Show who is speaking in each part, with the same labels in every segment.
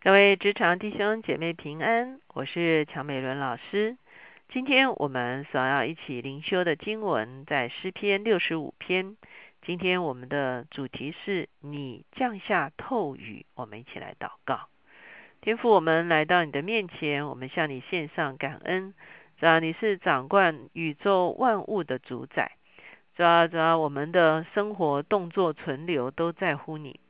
Speaker 1: 各位职场弟兄姐妹平安，我是乔美伦老师。今天我们所要一起灵修的经文在诗篇六十五篇。今天我们的主题是你降下透雨，我们一起来祷告。天父，我们来到你的面前，我们向你献上感恩。主要你是掌管宇宙万物的主宰。主要主要我们的生活动作存留都在乎你。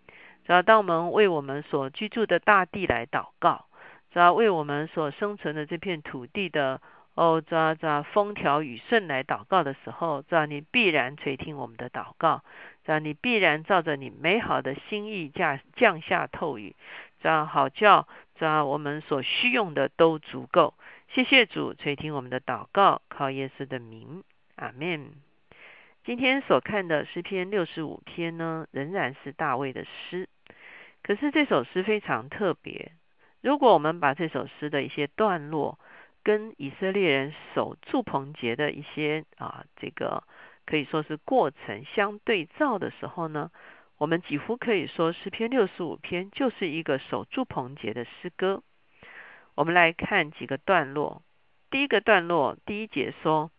Speaker 1: 主要当我们为我们所居住的大地来祷告，主要为我们所生存的这片土地的哦，主要主要风调雨顺来祷告的时候，主要你必然垂听我们的祷告，主要你必然照着你美好的心意降降下透雨，这样好叫主要我们所需用的都足够。谢谢主垂听我们的祷告，靠耶稣的名，阿门。今天所看的诗篇六十五篇呢，仍然是大卫的诗。可是这首诗非常特别。如果我们把这首诗的一些段落跟以色列人守住棚节的一些啊，这个可以说是过程相对照的时候呢，我们几乎可以说诗篇六十五篇就是一个守住棚节的诗歌。我们来看几个段落。第一个段落第一节说：“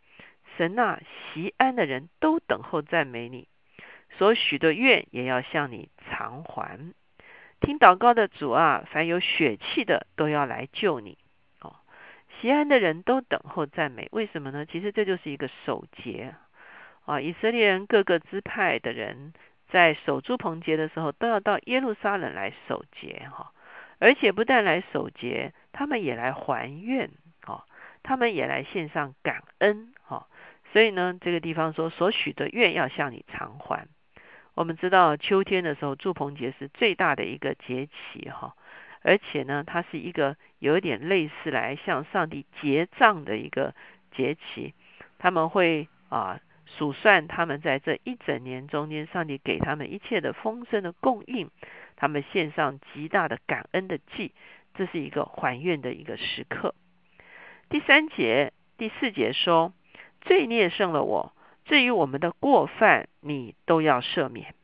Speaker 1: 神啊，习安的人都等候赞美你，所许的愿也要向你偿还。”听祷告的主啊，凡有血气的都要来救你。哦，西安的人都等候赞美，为什么呢？其实这就是一个守节啊。以色列人各个支派的人在守住棚节的时候，都要到耶路撒冷来守节哈。而且不但来守节，他们也来还愿哦，他们也来献上感恩哈。所以呢，这个地方说所许的愿要向你偿还。我们知道秋天的时候，祝棚节是最大的一个节期哈，而且呢，它是一个有点类似来向上帝结账的一个节期。他们会啊数算他们在这一整年中间，上帝给他们一切的丰盛的供应，他们献上极大的感恩的祭，这是一个还愿的一个时刻。第三节、第四节说，罪孽胜了我。至于我们的过犯，你都要赦免。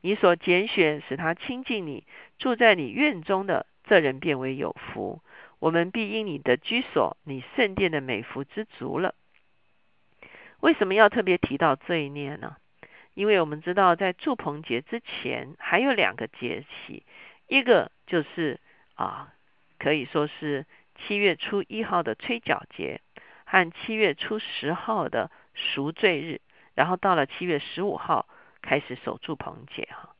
Speaker 1: 你所拣选使他亲近你，住在你院中的这人，变为有福。我们必因你的居所，你圣殿的美福知足了。为什么要特别提到这一念呢？因为我们知道，在祝棚节之前还有两个节气，一个就是啊，可以说是七月初一号的吹角节，和七月初十号的。赎罪日，然后到了七月十五号开始守住棚节哈，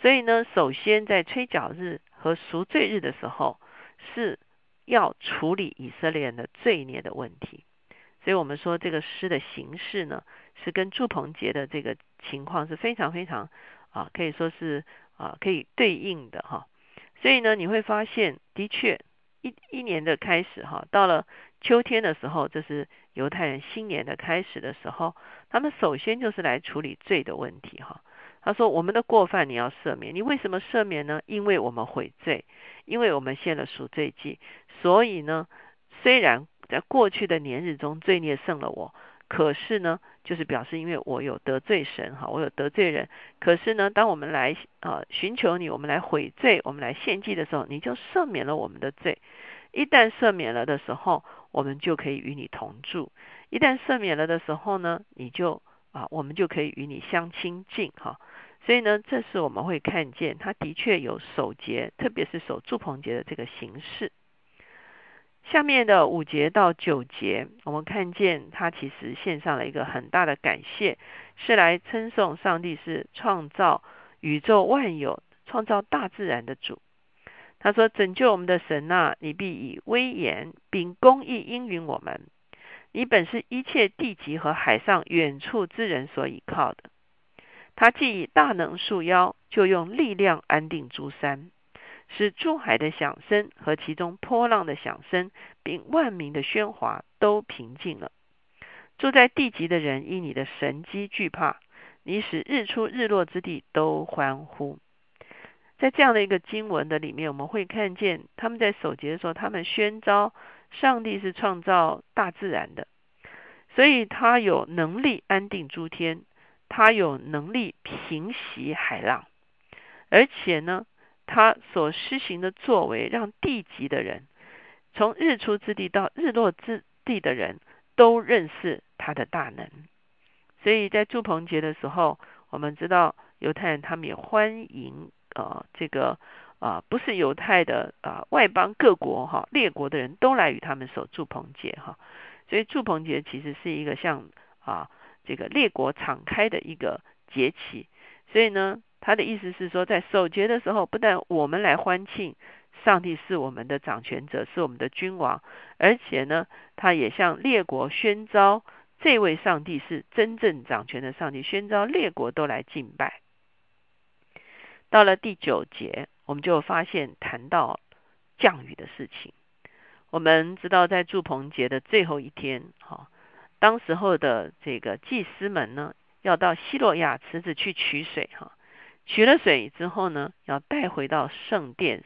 Speaker 1: 所以呢，首先在吹角日和赎罪日的时候是要处理以色列人的罪孽的问题，所以我们说这个诗的形式呢是跟祝棚节的这个情况是非常非常啊，可以说是啊可以对应的哈，所以呢你会发现的确一一年的开始哈，到了秋天的时候这是。犹太人新年的开始的时候，他们首先就是来处理罪的问题哈。他说：“我们的过犯你要赦免，你为什么赦免呢？因为我们悔罪，因为我们献了赎罪祭。所以呢，虽然在过去的年日中罪孽胜了我，可是呢，就是表示因为我有得罪神哈，我有得罪人。可是呢，当我们来啊寻求你，我们来悔罪，我们来献祭的时候，你就赦免了我们的罪。一旦赦免了的时候，我们就可以与你同住。一旦赦免了的时候呢，你就啊，我们就可以与你相亲近哈。所以呢，这是我们会看见，他的确有守节，特别是守祝棚节的这个形式。下面的五节到九节，我们看见他其实献上了一个很大的感谢，是来称颂上帝是创造宇宙万有、创造大自然的主。他说：“拯救我们的神呐，你必以威严并公义应允我们。你本是一切地级和海上远处之人所倚靠的。他既以大能束腰，就用力量安定诸山，使诸海的响声和其中波浪的响声，并万民的喧哗都平静了。住在地级的人因你的神机惧怕，你使日出日落之地都欢呼。”在这样的一个经文的里面，我们会看见他们在守节的时候，他们宣召上帝是创造大自然的，所以他有能力安定诸天，他有能力平息海浪，而且呢，他所施行的作为，让地级的人，从日出之地到日落之地的人都认识他的大能。所以在祝棚节的时候，我们知道犹太人他们也欢迎呃，这个啊不是犹太的啊外邦各国哈列国的人都来与他们守祝棚节哈。所以祝棚节其实是一个像啊这个列国敞开的一个节期。所以呢。他的意思是说，在守节的时候，不但我们来欢庆上帝是我们的掌权者，是我们的君王，而且呢，他也向列国宣召这位上帝是真正掌权的上帝，宣召列国都来敬拜。到了第九节，我们就发现谈到降雨的事情。我们知道，在祝棚节的最后一天，哈，当时候的这个祭司们呢，要到希洛亚池子去取水，哈。取了水之后呢，要带回到圣殿，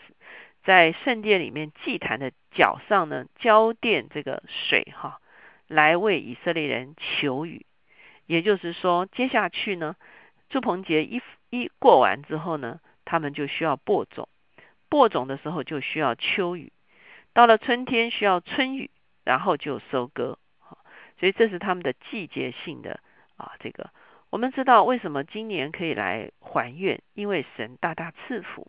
Speaker 1: 在圣殿里面祭坛的脚上呢浇奠这个水哈，来为以色列人求雨。也就是说，接下去呢，祝棚节一一过完之后呢，他们就需要播种，播种的时候就需要秋雨，到了春天需要春雨，然后就收割。所以这是他们的季节性的啊这个。我们知道为什么今年可以来还愿，因为神大大赐福，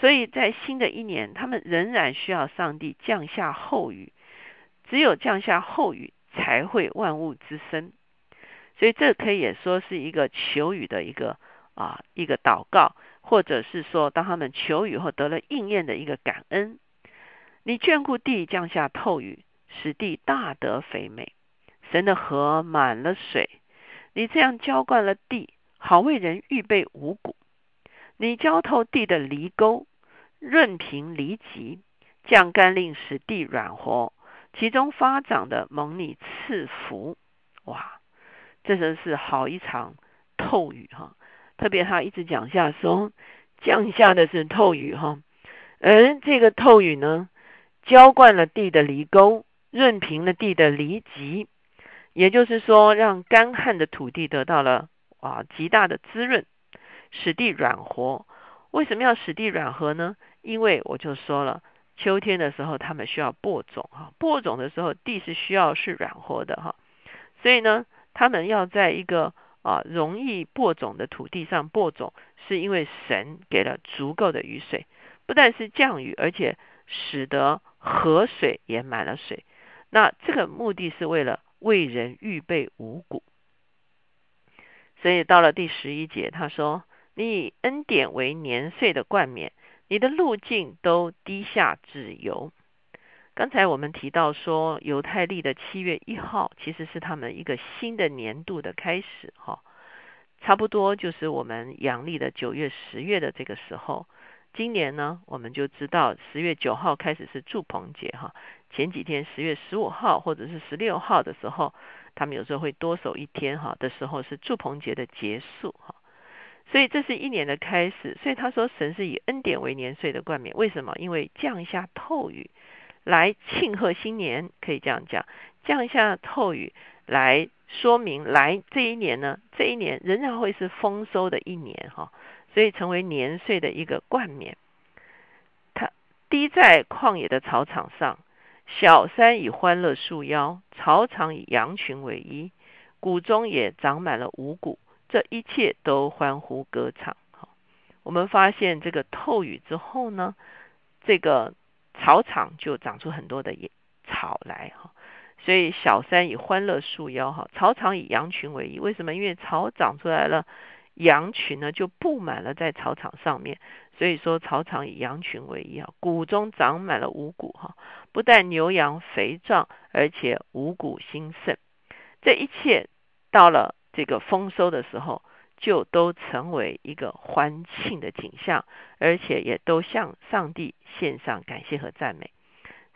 Speaker 1: 所以在新的一年，他们仍然需要上帝降下后雨，只有降下后雨，才会万物之生。所以这可以也说是一个求雨的一个啊一个祷告，或者是说当他们求雨后得了应验的一个感恩。你眷顾地降下透雨，使地大得肥美，神的河满了水。你这样浇灌了地，好为人预备五谷。你浇透地的犁沟，润平犁脊，降甘令使地软和，其中发长的蒙你赐福。哇，这真是好一场透雨哈！特别他一直讲下说，降下的是透雨哈，而这个透雨呢，浇灌了地的犁沟，润平了地的犁脊。也就是说，让干旱的土地得到了啊极大的滋润，使地软和。为什么要使地软和呢？因为我就说了，秋天的时候他们需要播种哈，播种的时候地是需要是软和的哈，所以呢，他们要在一个啊容易播种的土地上播种，是因为神给了足够的雨水，不但是降雨，而且使得河水也满了水。那这个目的是为了。为人预备五谷，所以到了第十一节，他说：“你以恩典为年岁的冠冕，你的路径都低下至油。”刚才我们提到说，犹太历的七月一号其实是他们一个新的年度的开始，哈，差不多就是我们阳历的九月、十月的这个时候。今年呢，我们就知道十月九号开始是祝棚节，哈。前几天十月十五号或者是十六号的时候，他们有时候会多守一天哈的时候是祝棚节的结束哈，所以这是一年的开始。所以他说神是以恩典为年岁的冠冕，为什么？因为降下透雨来庆贺新年，可以这样讲，降下透雨来说明来这一年呢，这一年仍然会是丰收的一年哈，所以成为年岁的一个冠冕。它滴在旷野的草场上。小山以欢乐束腰，草场以羊群为衣，谷中也长满了五谷，这一切都欢呼歌唱。我们发现这个透雨之后呢，这个草场就长出很多的草来哈。所以小山以欢乐束腰哈，草场以羊群为衣。为什么？因为草长出来了，羊群呢就布满了在草场上面。所以说，草场以羊群为衣啊，谷中长满了五谷哈，不但牛羊肥壮，而且五谷兴盛。这一切到了这个丰收的时候，就都成为一个欢庆的景象，而且也都向上帝献上感谢和赞美。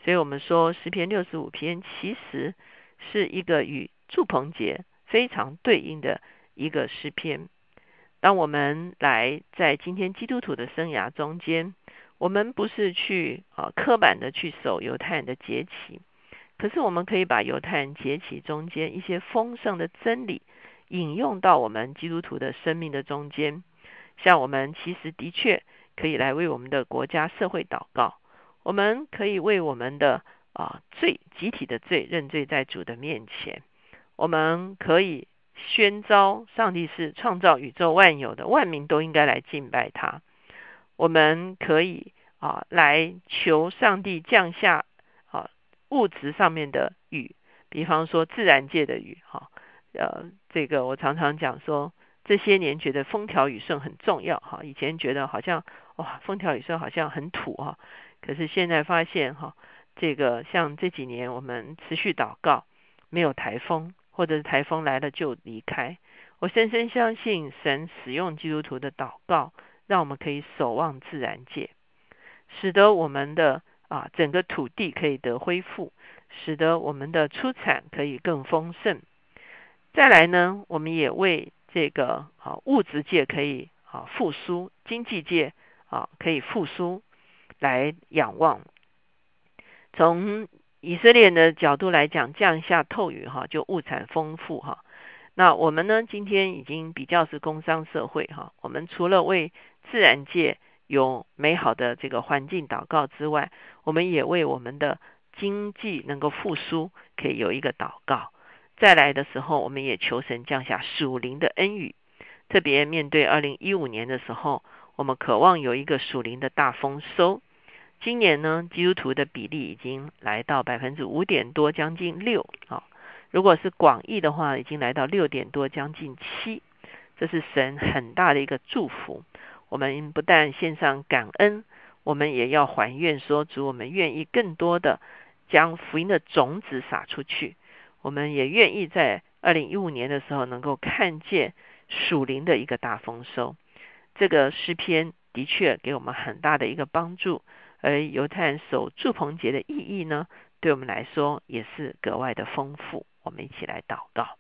Speaker 1: 所以我们说，诗篇六十五篇其实是一个与祝棚节非常对应的一个诗篇。当我们来在今天基督徒的生涯中间，我们不是去啊刻板的去守犹太人的节期，可是我们可以把犹太人节期中间一些丰盛的真理引用到我们基督徒的生命的中间。像我们其实的确可以来为我们的国家社会祷告，我们可以为我们的啊罪集体的罪认罪在主的面前，我们可以宣召上帝是创造宇宙万有的，万民都应该来敬拜他。我们可以啊来求上帝降下啊物质上面的雨，比方说自然界的雨哈。呃，这个我常常讲说，这些年觉得风调雨顺很重要哈。以前觉得好像哇，风调雨顺好像很土哈。可是现在发现哈，这个像这几年我们持续祷告，没有台风，或者是台风来了就离开。我深深相信神使用基督徒的祷告，让我们可以守望自然界，使得我们的啊整个土地可以得恢复，使得我们的出产可以更丰盛。再来呢，我们也为这个啊物质界可以啊复苏，经济界啊可以复苏来仰望。从以色列的角度来讲，降下透雨哈，就物产丰富哈。那我们呢，今天已经比较是工商社会哈。我们除了为自然界有美好的这个环境祷告之外，我们也为我们的经济能够复苏，可以有一个祷告。再来的时候，我们也求神降下属灵的恩雨。特别面对二零一五年的时候，我们渴望有一个属灵的大丰收。今年呢，基督徒的比例已经来到百分之五点多，将近六啊。如果是广义的话，已经来到六点多，将近七。这是神很大的一个祝福。我们不但献上感恩，我们也要还愿说主，我们愿意更多的将福音的种子撒出去。我们也愿意在二零一五年的时候能够看见属灵的一个大丰收。这个诗篇的确给我们很大的一个帮助，而犹太人守祝棚节的意义呢，对我们来说也是格外的丰富。我们一起来祷告，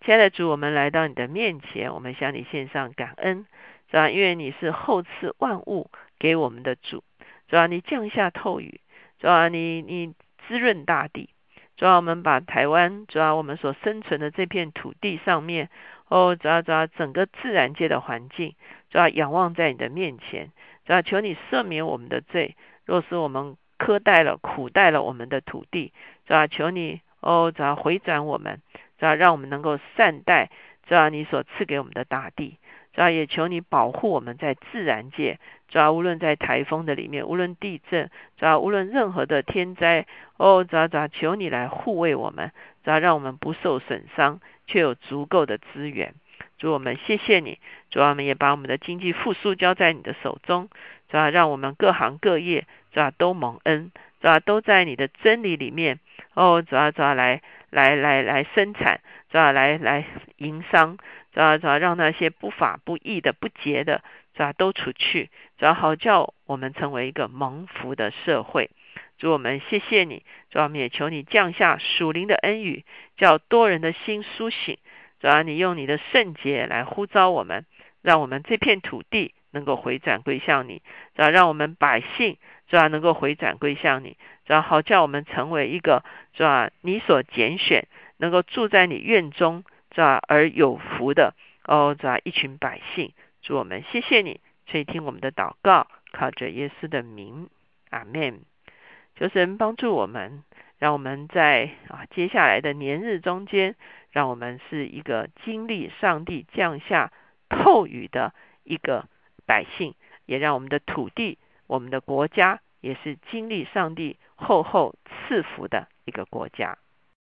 Speaker 1: 亲爱的主，我们来到你的面前，我们向你献上感恩，是吧？因为你是厚赐万物给我们的主，是吧你降下透雨，是吧你你滋润大地。主要我们把台湾，主要我们所生存的这片土地上面，哦，主要主要整个自然界的环境，主要仰望在你的面前，主要求你赦免我们的罪。若是我们苛待了、苦待了我们的土地，主要求你，哦，主要回转我们，主要让我们能够善待，主要你所赐给我们的大地。主要也求你保护我们在自然界，主要无论在台风的里面，无论地震，主要无论任何的天灾，哦，主要主要求你来护卫我们，主要让我们不受损伤，却有足够的资源。主我们谢谢你，主要我们也把我们的经济复苏交在你的手中，主要让我们各行各业，主要都蒙恩，主要都在你的真理里面，哦，主要主要来来来来生产，主要来来营商。主要主要让那些不法不义的不洁的，主要都除去，主要好叫我们成为一个蒙福的社会。主我们谢谢你，主要我们也求你降下属灵的恩雨，叫多人的心苏醒。主要你用你的圣洁来呼召我们，让我们这片土地能够回转归向你。主要让我们百姓主要能够回转归向你。主要好叫我们成为一个主要你所拣选，能够住在你院中。是吧？而有福的哦，是吧？一群百姓，主我们谢谢你，垂听我们的祷告，靠着耶稣的名，阿门。求神帮助我们，让我们在啊接下来的年日中间，让我们是一个经历上帝降下透雨的一个百姓，也让我们的土地、我们的国家也是经历上帝厚厚赐福的一个国家。